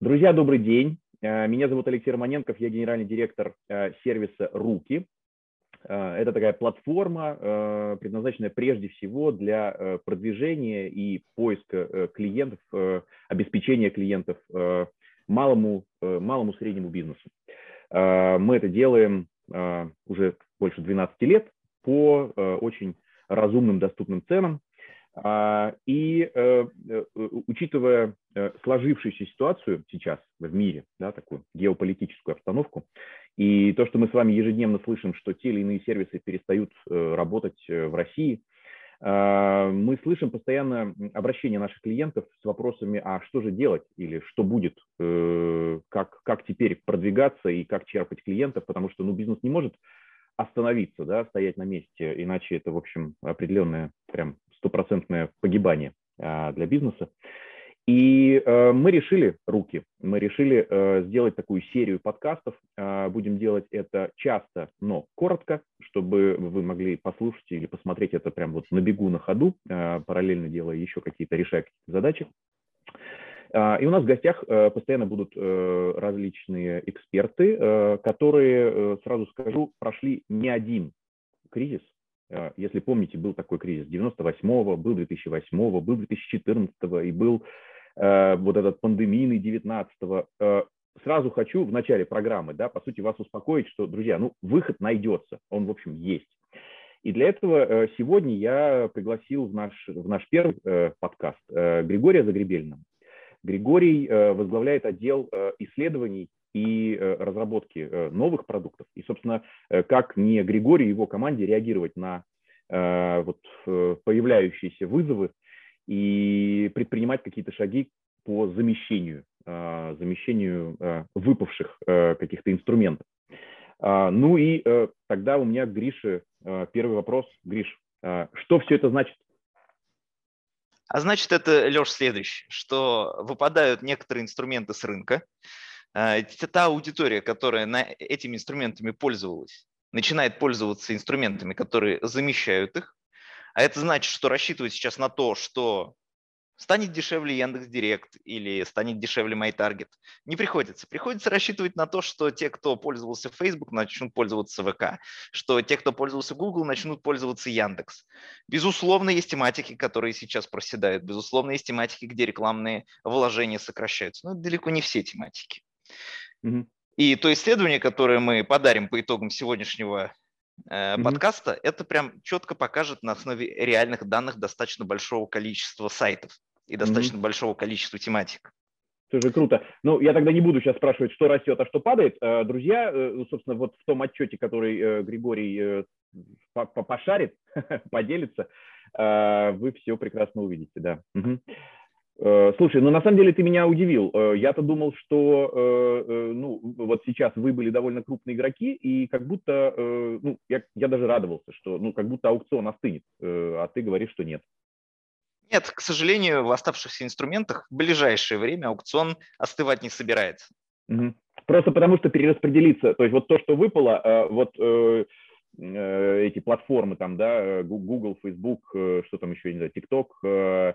Друзья, добрый день. Э, меня зовут Алексей Романенков, я генеральный директор э, сервиса «Руки». Э, это такая платформа, предназначенная прежде всего для продвижения и поиска клиентов, обеспечения клиентов малому, малому среднему бизнесу. Мы это делаем уже больше 12 лет по очень разумным, доступным ценам. А, и э, э, учитывая э, сложившуюся ситуацию сейчас в мире, да, такую геополитическую обстановку, и то, что мы с вами ежедневно слышим, что те или иные сервисы перестают работать в России, а, мы слышим постоянно обращения наших клиентов с вопросами, а что же делать или что будет, как, как теперь продвигаться и как черпать клиентов, потому что ну, бизнес не может остановиться, да, стоять на месте, иначе это, в общем, определенное прям стопроцентное погибание а, для бизнеса. И э, мы решили, руки, мы решили э, сделать такую серию подкастов. Э, будем делать это часто, но коротко, чтобы вы могли послушать или посмотреть это прямо вот на бегу, на ходу, э, параллельно делая еще какие-то, решая какие-то задачи. И у нас в гостях постоянно будут различные эксперты, которые, сразу скажу, прошли не один кризис, а, если помните, был такой кризис 98-го, был 2008-го, был 2014-го и был э, вот этот пандемийный 19-го. Э, сразу хочу в начале программы, да, по сути, вас успокоить, что, друзья, ну, выход найдется, он, в общем, есть. И для этого э, сегодня я пригласил в наш, в наш первый э, подкаст э, Григория Загребельна. Григорий э, возглавляет отдел э, исследований и э, разработки э, новых продуктов. И, собственно, э, как не Григорий и его команде реагировать на вот, появляющиеся вызовы и предпринимать какие-то шаги по замещению, замещению выпавших каких-то инструментов. Ну и тогда у меня к Грише первый вопрос. Гриш, что все это значит? А значит это, Леш, следующее, что выпадают некоторые инструменты с рынка, а, та аудитория, которая на этими инструментами пользовалась, начинает пользоваться инструментами, которые замещают их, а это значит, что рассчитывать сейчас на то, что станет дешевле Яндекс Директ или станет дешевле MyTarget, не приходится. Приходится рассчитывать на то, что те, кто пользовался Facebook, начнут пользоваться ВК, что те, кто пользовался Google, начнут пользоваться Яндекс. Безусловно, есть тематики, которые сейчас проседают. Безусловно, есть тематики, где рекламные вложения сокращаются. Но далеко не все тематики. И то исследование, которое мы подарим по итогам сегодняшнего mm подкаста, это прям четко покажет на основе реальных данных достаточно большого количества сайтов и достаточно mm большого количества тематик. Тоже круто. Ну, я тогда не буду сейчас спрашивать, что растет, а что падает. Э, друзья, э, ну, собственно, вот в том отчете, который Григорий пошарит, поделится, вы все прекрасно увидите, да. Угу. Э, слушай, ну на самом деле ты меня удивил. Э, я-то думал, что э, ну, вот сейчас вы были довольно крупные игроки, и как будто, ну, я, я даже радовался, что ну, как будто аукцион остынет, а ты говоришь, что нет. Нет, к сожалению, в оставшихся инструментах в ближайшее время аукцион остывать не собирается. Угу. Просто потому что перераспределиться, то есть вот то, что выпало, вот эти платформы там, да, Google, Facebook, что там еще, не знаю, TikTok,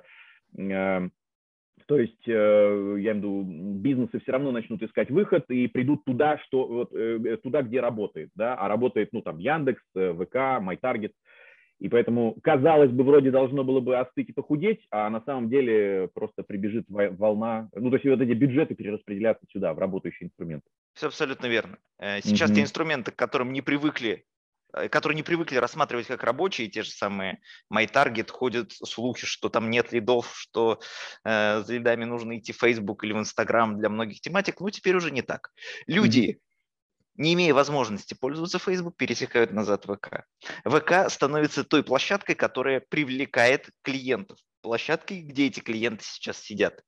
то есть, э, я имею в виду, бизнесы все равно начнут искать выход и придут туда, что, вот, э, туда где работает, да, а работает, ну, там, Яндекс, э, ВК, MyTarget, и поэтому, казалось бы, вроде должно было бы остыть и похудеть, а на самом деле просто прибежит волна, ну, то есть вот эти бюджеты перераспределятся сюда, в работающие инструменты. Все абсолютно верно. Сейчас mm-hmm. те инструменты, к которым не привыкли которые не привыкли рассматривать как рабочие, те же самые MyTarget, ходят слухи, что там нет лидов, что э, за лидами нужно идти в Facebook или в Instagram для многих тематик. Ну, теперь уже не так. Люди, не имея возможности пользоваться Facebook, пересекают назад ВК. ВК становится той площадкой, которая привлекает клиентов. Площадкой, где эти клиенты сейчас сидят.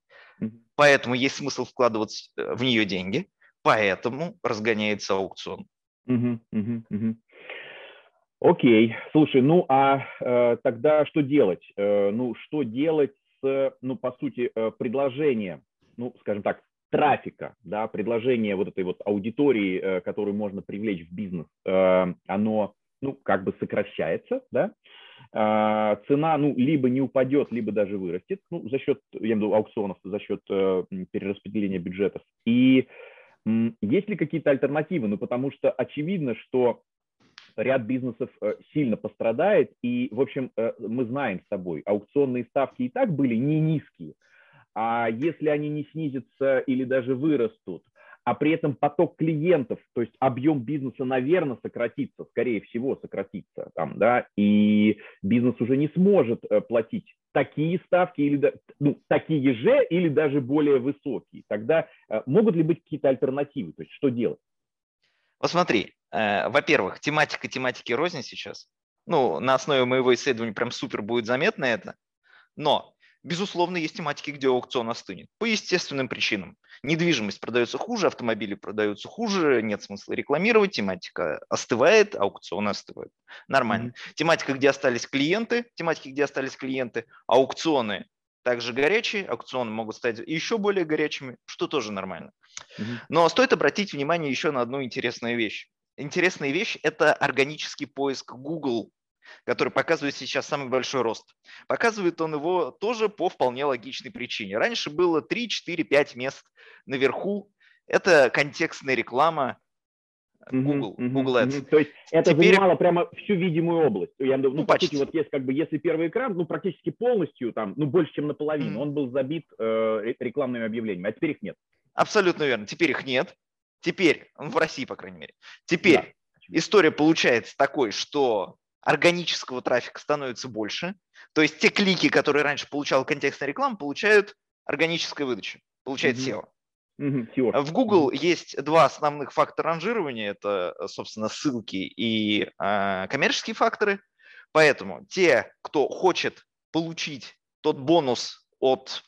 Поэтому есть смысл вкладывать э, в нее деньги, поэтому разгоняется аукцион. Угу, угу, угу. Окей, слушай, ну а э, тогда что делать? Э, ну что делать с, ну по сути, э, предложением, ну скажем так, трафика, да, предложение вот этой вот аудитории, э, которую можно привлечь в бизнес, э, оно, ну как бы сокращается, да, а, цена ну, либо не упадет, либо даже вырастет ну, за счет, я имею в виду, аукционов, за счет э, перераспределения бюджетов. И есть ли какие-то альтернативы? Ну, потому что очевидно, что ряд бизнесов э, сильно пострадает. И, в общем, э, мы знаем с тобой, аукционные ставки и так были не низкие. А если они не снизятся или даже вырастут, а при этом поток клиентов, то есть объем бизнеса, наверное, сократится, скорее всего, сократится там, да, и бизнес уже не сможет э, платить такие ставки или ну, такие же или даже более высокие. Тогда могут ли быть какие-то альтернативы? То есть что делать? Вот смотри, во-первых, тематика тематики рознь сейчас. Ну, на основе моего исследования прям супер будет заметно это. Но, безусловно, есть тематики, где аукцион остынет. По естественным причинам. Недвижимость продается хуже, автомобили продаются хуже, нет смысла рекламировать, тематика остывает, аукцион остывает. Нормально. Mm-hmm. Тематика, где остались клиенты, тематики, где остались клиенты, аукционы также горячие, аукционы могут стать еще более горячими, что тоже нормально. Но стоит обратить внимание еще на одну интересную вещь. Интересная вещь – это органический поиск Google, который показывает сейчас самый большой рост. Показывает он его тоже по вполне логичной причине. Раньше было 3, 4, 5 мест наверху. Это контекстная реклама, Google, mm-hmm, Google Ads. Mm-hmm. То есть это Теперь... занимало прямо всю видимую область. Я, ну, ну, по почти. сути, вот есть как бы, если первый экран, ну, практически полностью, там, ну, больше, чем наполовину, mm-hmm. он был забит э, рекламными объявлениями, а теперь их нет. Абсолютно верно. Теперь их нет. Теперь, ну, в России, по крайней мере. Теперь да. история получается такой, что органического трафика становится больше. То есть те клики, которые раньше получал контекстная реклама, получают органическую выдачу, получает mm-hmm. SEO. Mm-hmm. В Google mm-hmm. есть два основных фактора ранжирования. Это, собственно, ссылки и э, коммерческие факторы. Поэтому те, кто хочет получить тот бонус от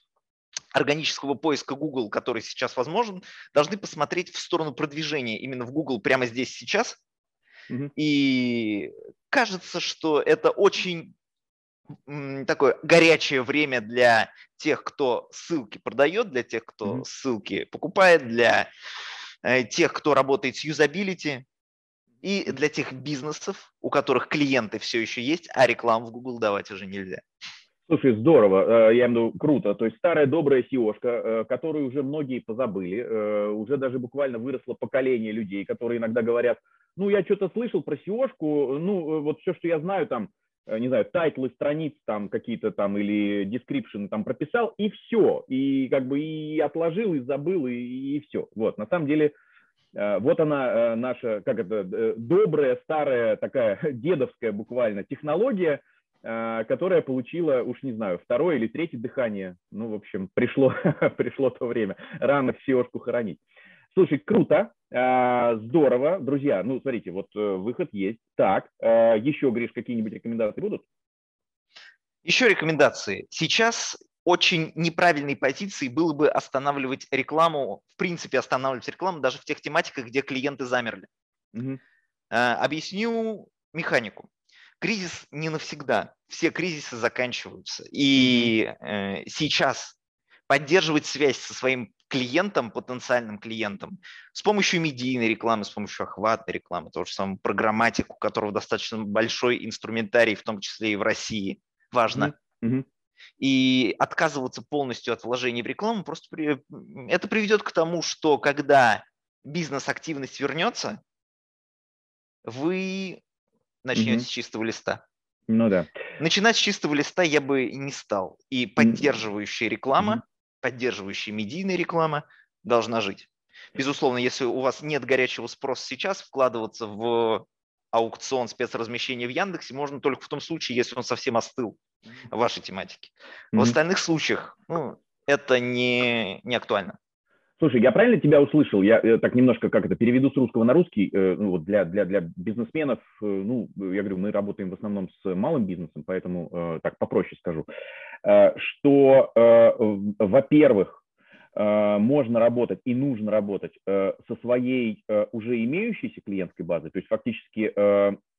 органического поиска Google, который сейчас возможен, должны посмотреть в сторону продвижения именно в Google прямо здесь сейчас. Mm-hmm. И кажется, что это очень такое горячее время для тех, кто ссылки продает, для тех, кто mm-hmm. ссылки покупает, для э, тех, кто работает с юзабилити, и для тех бизнесов, у которых клиенты все еще есть, а рекламу в Google давать уже нельзя. Слушай, здорово, э, я имею в виду круто. То есть старая добрая seo э, которую уже многие позабыли, э, уже даже буквально выросло поколение людей, которые иногда говорят, ну, я что-то слышал про seo ну, вот все, что я знаю, там, не знаю, title ы страниц там какие-то там или description там прописал, и все. И как бы и отложил, и забыл, и, и все. Вот, на самом деле, вот она наша, как это, добрая, старая, такая дедовская буквально технология – которая получила, уж не знаю, второе или третье дыхание. Ну, в общем, пришло, пришло то время. Рано SEO-шку хоронить. Слушай, круто, э, здорово. Друзья, ну, смотрите, вот э, выход есть. Так, еще, Гриш, какие-нибудь рекомендации будут? Еще рекомендации. Сейчас очень неправильной позицией было бы останавливать рекламу, в принципе, останавливать рекламу даже в тех тематиках, где клиенты замерли. Угу. Объясню механику кризис не навсегда. Все кризисы заканчиваются. И э, сейчас поддерживать связь со своим клиентом, потенциальным клиентом, с помощью медийной рекламы, с помощью охватной рекламы, того же самого программатику, у которого достаточно большой инструментарий, в том числе и в России, важно. Mm-hmm. И отказываться полностью от вложений в рекламу просто при... это приведет к тому, что когда бизнес-активность вернется, вы начнете mm-hmm. с чистого листа. Ну да. Начинать с чистого листа я бы не стал. И поддерживающая реклама, mm-hmm. поддерживающая медийная реклама должна жить. Безусловно, если у вас нет горячего спроса сейчас, вкладываться в аукцион спецразмещения в Яндексе можно только в том случае, если он совсем остыл в вашей тематике. Mm-hmm. В остальных случаях ну, это не, не актуально. Слушай, я правильно тебя услышал? Я э, так немножко как это переведу с русского на русский. Э, ну, вот для, для, для бизнесменов, э, ну, я говорю, мы работаем в основном с малым бизнесом, поэтому так попроще скажу, что, во-первых, можно работать и нужно работать со своей уже имеющейся клиентской базой, то есть фактически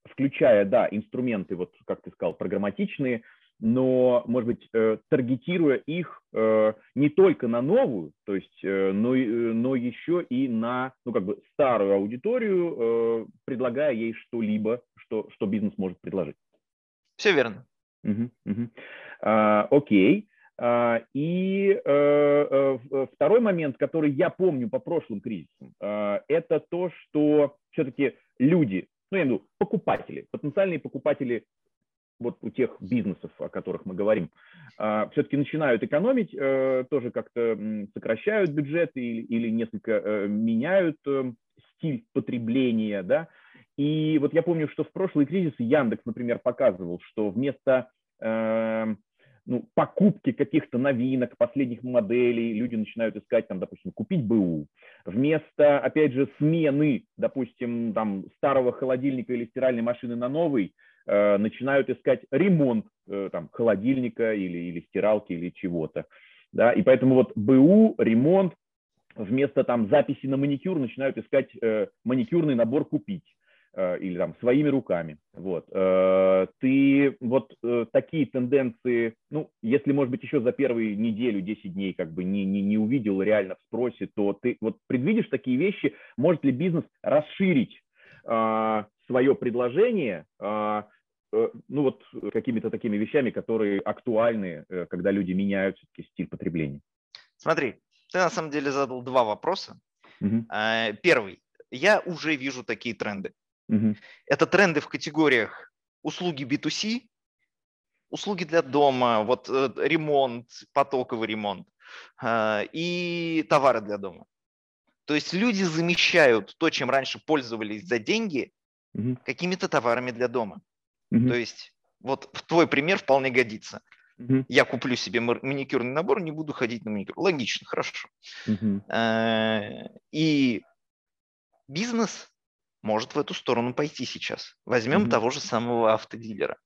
включая, да, инструменты, вот как ты сказал, программатичные, но, может быть, э, таргетируя их э, не только на новую, то есть, э, но, но еще и на, ну, как бы старую аудиторию, предлагая ей что-либо, что, что бизнес может предложить. Все верно. Угу, угу. А, окей. А, и а, второй момент, который я помню по прошлым кризисам, а, это то, что все-таки люди, ну я имею в виду покупатели, потенциальные покупатели вот у тех бизнесов, о которых мы говорим, все-таки начинают экономить, тоже как-то сокращают бюджеты или, или несколько меняют стиль потребления, да, и вот я помню, что в прошлые кризисы Яндекс, например, показывал, что вместо э, ну, покупки каких-то новинок, последних моделей, люди начинают искать, там, допустим, купить БУ. Вместо, опять же, смены, допустим, там, старого холодильника или стиральной машины на новый, э, начинают искать ремонт э, там, холодильника или, или стиралки или чего-то. Да? И поэтому вот БУ, ремонт, вместо там записи на маникюр начинают искать э, маникюрный набор купить. Э, или там своими руками. Вот. Э, ты вот э, такие тенденции, ну, если, может быть, еще за первые неделю, 10 дней как бы не, не, не увидел реально в спросе, то ты вот предвидишь такие вещи, может ли бизнес расширить свое предложение, ну вот какими-то такими вещами, которые актуальны, когда люди меняют все-таки стиль потребления. Смотри, ты на самом деле задал два вопроса. Угу. Первый. Я уже вижу такие тренды. Угу. Это тренды в категориях услуги B2C, услуги для дома, вот э, ремонт, потоковый ремонт э, и товары для дома. То есть люди замещают то, чем раньше пользовались за деньги, угу. какими-то товарами для дома. Угу. То есть вот твой пример вполне годится. Угу. Я куплю себе маникюрный набор, не буду ходить на маникюр. Логично, хорошо. Угу. И бизнес может в эту сторону пойти сейчас. Возьмем mm-hmm. того же самого автодилера.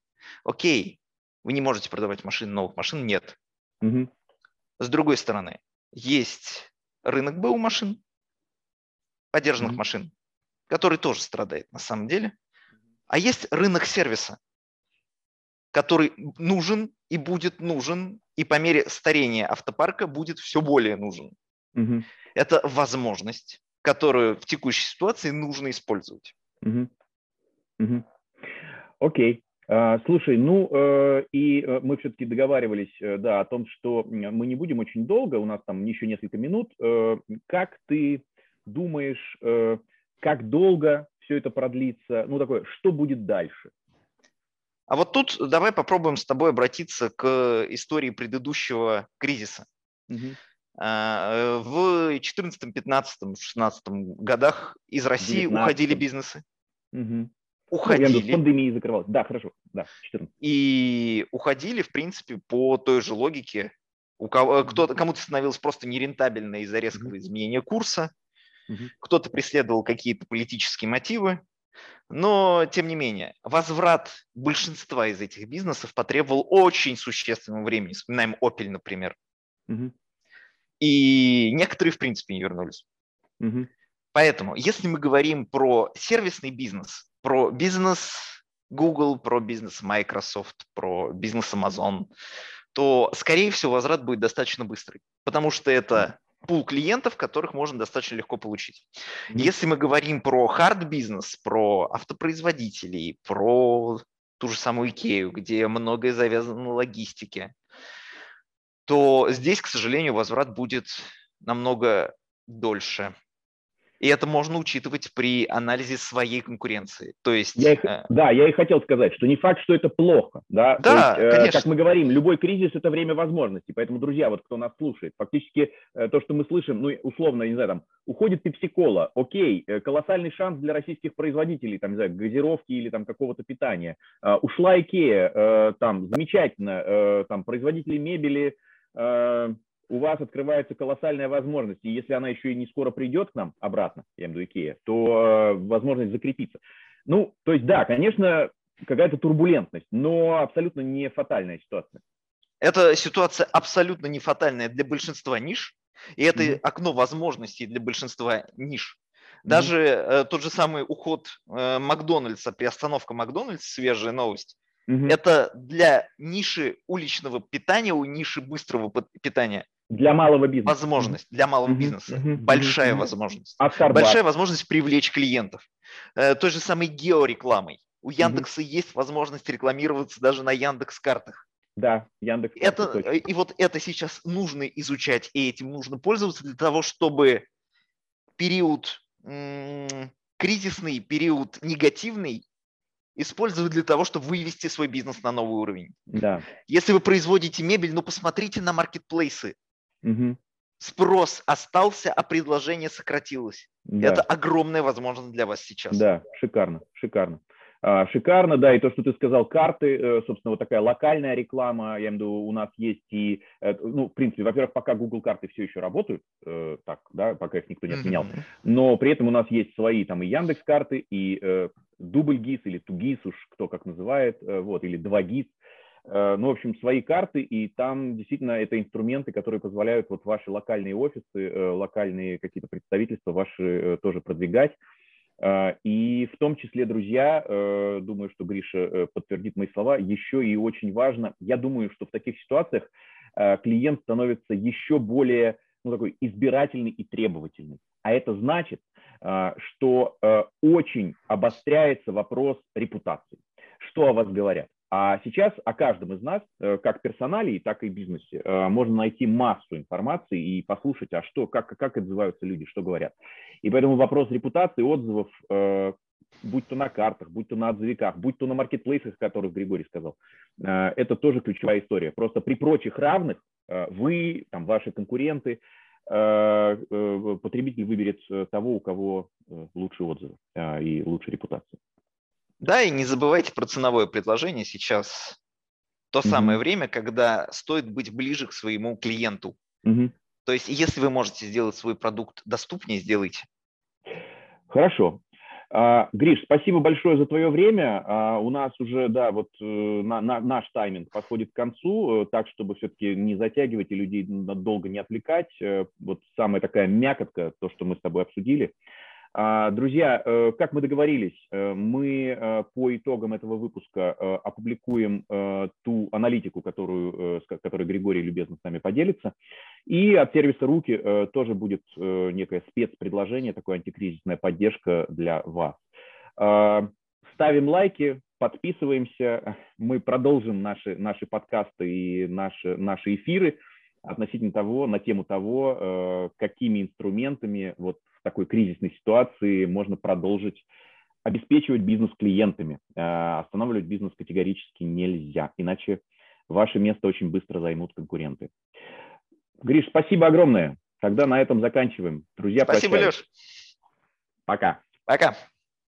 Окей, вы не можете продавать машины, новых машин нет. Mm-hmm. С другой стороны, есть рынок БУ машин, подержанных mm-hmm. машин, который тоже страдает на самом деле. А есть рынок сервиса, который нужен и будет нужен, и по мере старения автопарка будет все более нужен. Mm-hmm. Это возможность которую в текущей ситуации нужно использовать. Угу. Угу. Окей. А, слушай, ну э, и э, мы все-таки договаривались, э, да, о том, что мы не будем очень долго, у нас там еще несколько минут. Как ты думаешь, как долго все это продлится? Ну такое, что будет дальше? А вот тут давай попробуем с тобой обратиться к истории предыдущего кризиса. Угу. Э, в 14, 15, 16 годах из России 19. уходили бизнесы. Угу. Уходили. Пандемии закрывалась. Да, хорошо. Да, 14. И уходили, в принципе, по той же логике. У кого, кто, кому-то становилось просто нерентабельно из-за резкого изменения курса, угу. кто-то преследовал какие-то политические мотивы. Но, тем не менее, возврат большинства из этих бизнесов потребовал очень существенного времени. Вспоминаем Opel, например. Угу. И некоторые, в принципе, не вернулись. Угу. Поэтому, если мы говорим про сервисный бизнес, про бизнес Google, про бизнес Microsoft, про бизнес Amazon, то, скорее всего, возврат будет достаточно быстрый, потому что это пул клиентов, которых можно достаточно легко получить. Если мы говорим про хард-бизнес, про автопроизводителей, про ту же самую Икею, где многое завязано на логистике, то здесь, к сожалению, возврат будет намного дольше. И это можно учитывать при анализе своей конкуренции. То есть, я их, э... Да, я и хотел сказать, что не факт, что это плохо. Да, да есть, конечно. Э, как мы говорим, любой кризис – это время возможностей. Поэтому, друзья, вот кто нас слушает, фактически э, то, что мы слышим, ну, условно, не знаю, там, уходит пепси-кола, окей, э, колоссальный шанс для российских производителей, там, не знаю, газировки или там какого-то питания. Э, ушла Икея, э, там, замечательно, э, там, производители мебели – Э, у вас открывается колоссальная возможность, и если она еще и не скоро придет к нам обратно, я имею в виду Икея, то э, возможность закрепиться. Ну, то есть, да, конечно, какая-то турбулентность, но абсолютно не фатальная ситуация. Это ситуация абсолютно не фатальная для большинства ниш, и это mm-hmm. окно возможностей для большинства ниш. Даже mm-hmm. э, тот же самый уход э, Макдональдса, приостановка Макдональдса, свежая новость, Угу. Это для ниши уличного питания, у ниши быстрого питания. Для малого бизнеса. Возможность для малого бизнеса. Угу. Большая угу. возможность. А Большая возможность привлечь клиентов. Э, той же самой георекламой. У Яндекса mm-hmm. есть возможность рекламироваться даже на Яндекс картах. Да, Яндекс. Это, и вот это сейчас нужно изучать, и этим нужно пользоваться для того, чтобы период м- кризисный, период негативный использовать для того, чтобы вывести свой бизнес на новый уровень. Да. Если вы производите мебель, ну посмотрите на маркетплейсы. Угу. Спрос остался, а предложение сократилось. Да. Это огромная возможность для вас сейчас. Да, шикарно, шикарно. А, шикарно, да, и то, что ты сказал, карты, э, собственно, вот такая локальная реклама, я имею в виду, у нас есть и, э, ну, в принципе, во-первых, пока Google карты все еще работают, э, так, да, пока их никто не отменял, но при этом у нас есть свои там и Яндекс карты, и дубль ГИС или Тугис уж кто как называет, вот, или два ГИС, ну, в общем, свои карты, и там действительно это инструменты, которые позволяют вот ваши локальные офисы, локальные какие-то представительства ваши тоже продвигать. И в том числе, друзья, э, думаю, что Гриша э, подтвердит мои слова, еще и очень важно, я думаю, что в таких ситуациях э, клиент становится еще более ну, такой избирательный и требовательный. А это значит, что очень обостряется вопрос репутации. Что о вас говорят? А сейчас о каждом из нас, э, как персоналии, так и бизнесе, э, можно найти массу информации и послушать, а что, как, как отзываются люди, что говорят. И поэтому вопрос репутации, отзывов, э, будь то на картах, будь то на отзывиках, будь то на маркетплейсах, о которых Григорий сказал, это тоже ключевая история. Просто при прочих равных вы, там, ваши конкуренты, потребитель выберет того, у кого лучшие отзывы и лучшая репутация. Да, и не забывайте про ценовое предложение сейчас. То mm-hmm. самое время, когда стоит быть ближе к своему клиенту. Mm-hmm. То есть, если вы можете сделать свой продукт доступнее, сделайте. Хорошо. А, Гриш, спасибо большое за твое время. А, у нас уже, да, вот э, на, на, наш тайминг подходит к концу, э, так, чтобы все-таки не затягивать и людей долго не отвлекать. Э, вот самая такая мякотка, то, что мы с тобой обсудили – друзья, э, как мы договорились, э, мы э, по итогам этого выпуска опубликуем ту аналитику, которую, с которой Григорий любезно с нами поделится. И от сервиса «Руки» тоже будет некое спецпредложение, такая антикризисная поддержка для вас. А, ставим лайки, подписываемся. Мы продолжим наши, наши подкасты и наши, наши эфиры относительно того, на тему того, какими инструментами вот в такой кризисной ситуации можно продолжить обеспечивать бизнес клиентами. Э, останавливать бизнес категорически нельзя, иначе ваше место очень быстро займут конкуренты. Гриш, спасибо огромное. Тогда на этом заканчиваем. Друзья, Спасибо, прощаюсь. Леш. Пока. Пока.